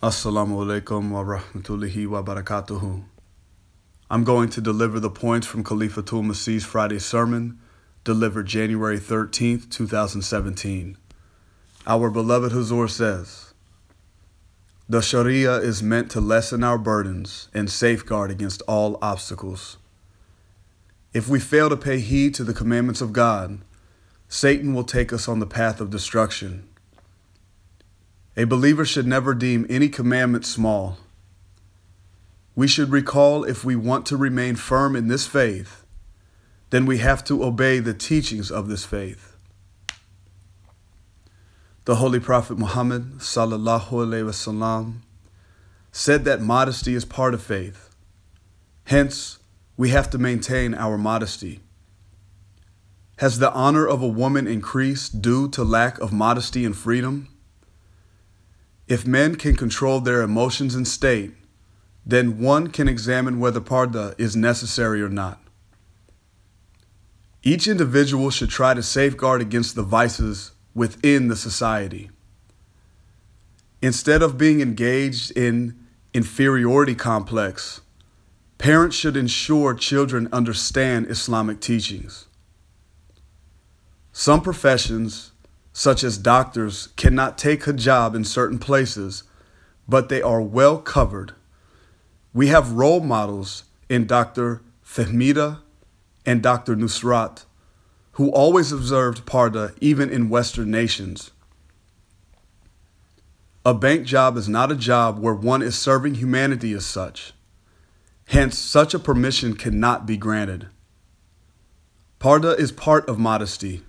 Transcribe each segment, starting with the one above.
Assalamu alaikum wa rahmatullahi wa barakatuhu. I'm going to deliver the points from Khalifatul Masih's Friday sermon, delivered January 13th, 2017. Our beloved Hazur says, The Sharia is meant to lessen our burdens and safeguard against all obstacles. If we fail to pay heed to the commandments of God, Satan will take us on the path of destruction. A believer should never deem any commandment small. We should recall if we want to remain firm in this faith, then we have to obey the teachings of this faith. The Holy Prophet Muhammad sallallahu wasallam said that modesty is part of faith. Hence, we have to maintain our modesty. Has the honor of a woman increased due to lack of modesty and freedom? If men can control their emotions and state, then one can examine whether parda is necessary or not. Each individual should try to safeguard against the vices within the society. Instead of being engaged in inferiority complex, parents should ensure children understand Islamic teachings. Some professions such as doctors, cannot take hijab in certain places, but they are well covered. We have role models in Dr. Fahmida and Dr. Nusrat, who always observed parda even in Western nations. A bank job is not a job where one is serving humanity as such. Hence, such a permission cannot be granted. Parda is part of modesty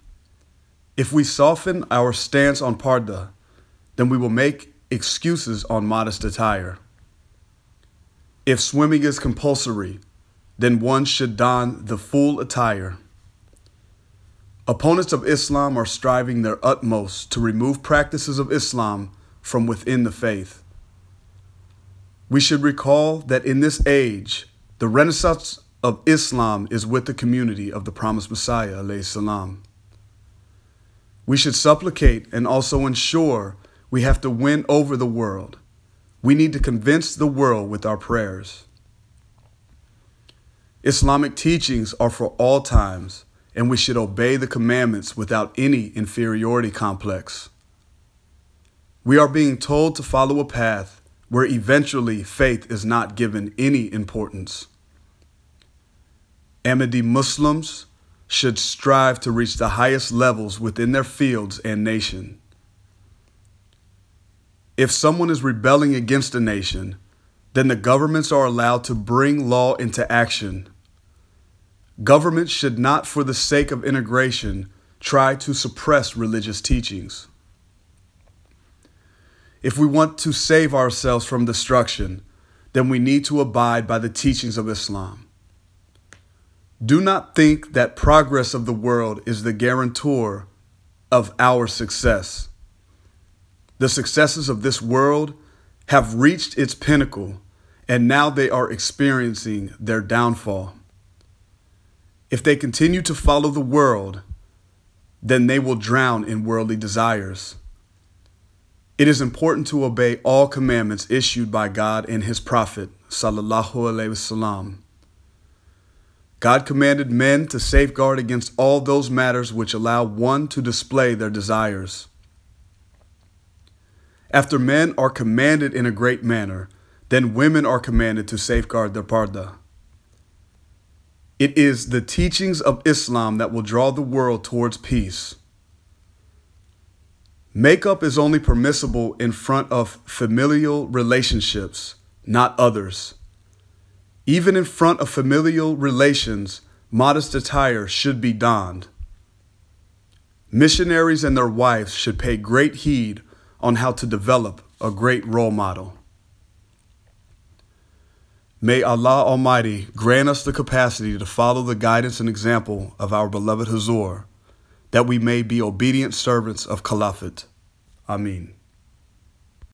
if we soften our stance on parda, then we will make excuses on modest attire. If swimming is compulsory, then one should don the full attire. Opponents of Islam are striving their utmost to remove practices of Islam from within the faith. We should recall that in this age, the renaissance of Islam is with the community of the promised Messiah, salam. We should supplicate and also ensure we have to win over the world. We need to convince the world with our prayers. Islamic teachings are for all times, and we should obey the commandments without any inferiority complex. We are being told to follow a path where eventually faith is not given any importance. Ahmadi Muslims should strive to reach the highest levels within their fields and nation. If someone is rebelling against a nation, then the governments are allowed to bring law into action. Governments should not, for the sake of integration, try to suppress religious teachings. If we want to save ourselves from destruction, then we need to abide by the teachings of Islam. Do not think that progress of the world is the guarantor of our success. The successes of this world have reached its pinnacle, and now they are experiencing their downfall. If they continue to follow the world, then they will drown in worldly desires. It is important to obey all commandments issued by God and His Prophet, sallallahu alaihi wasallam. God commanded men to safeguard against all those matters which allow one to display their desires. After men are commanded in a great manner, then women are commanded to safeguard their parda. It is the teachings of Islam that will draw the world towards peace. Makeup is only permissible in front of familial relationships, not others. Even in front of familial relations, modest attire should be donned. Missionaries and their wives should pay great heed on how to develop a great role model. May Allah Almighty grant us the capacity to follow the guidance and example of our beloved Hazur, that we may be obedient servants of Caliphate. Amin.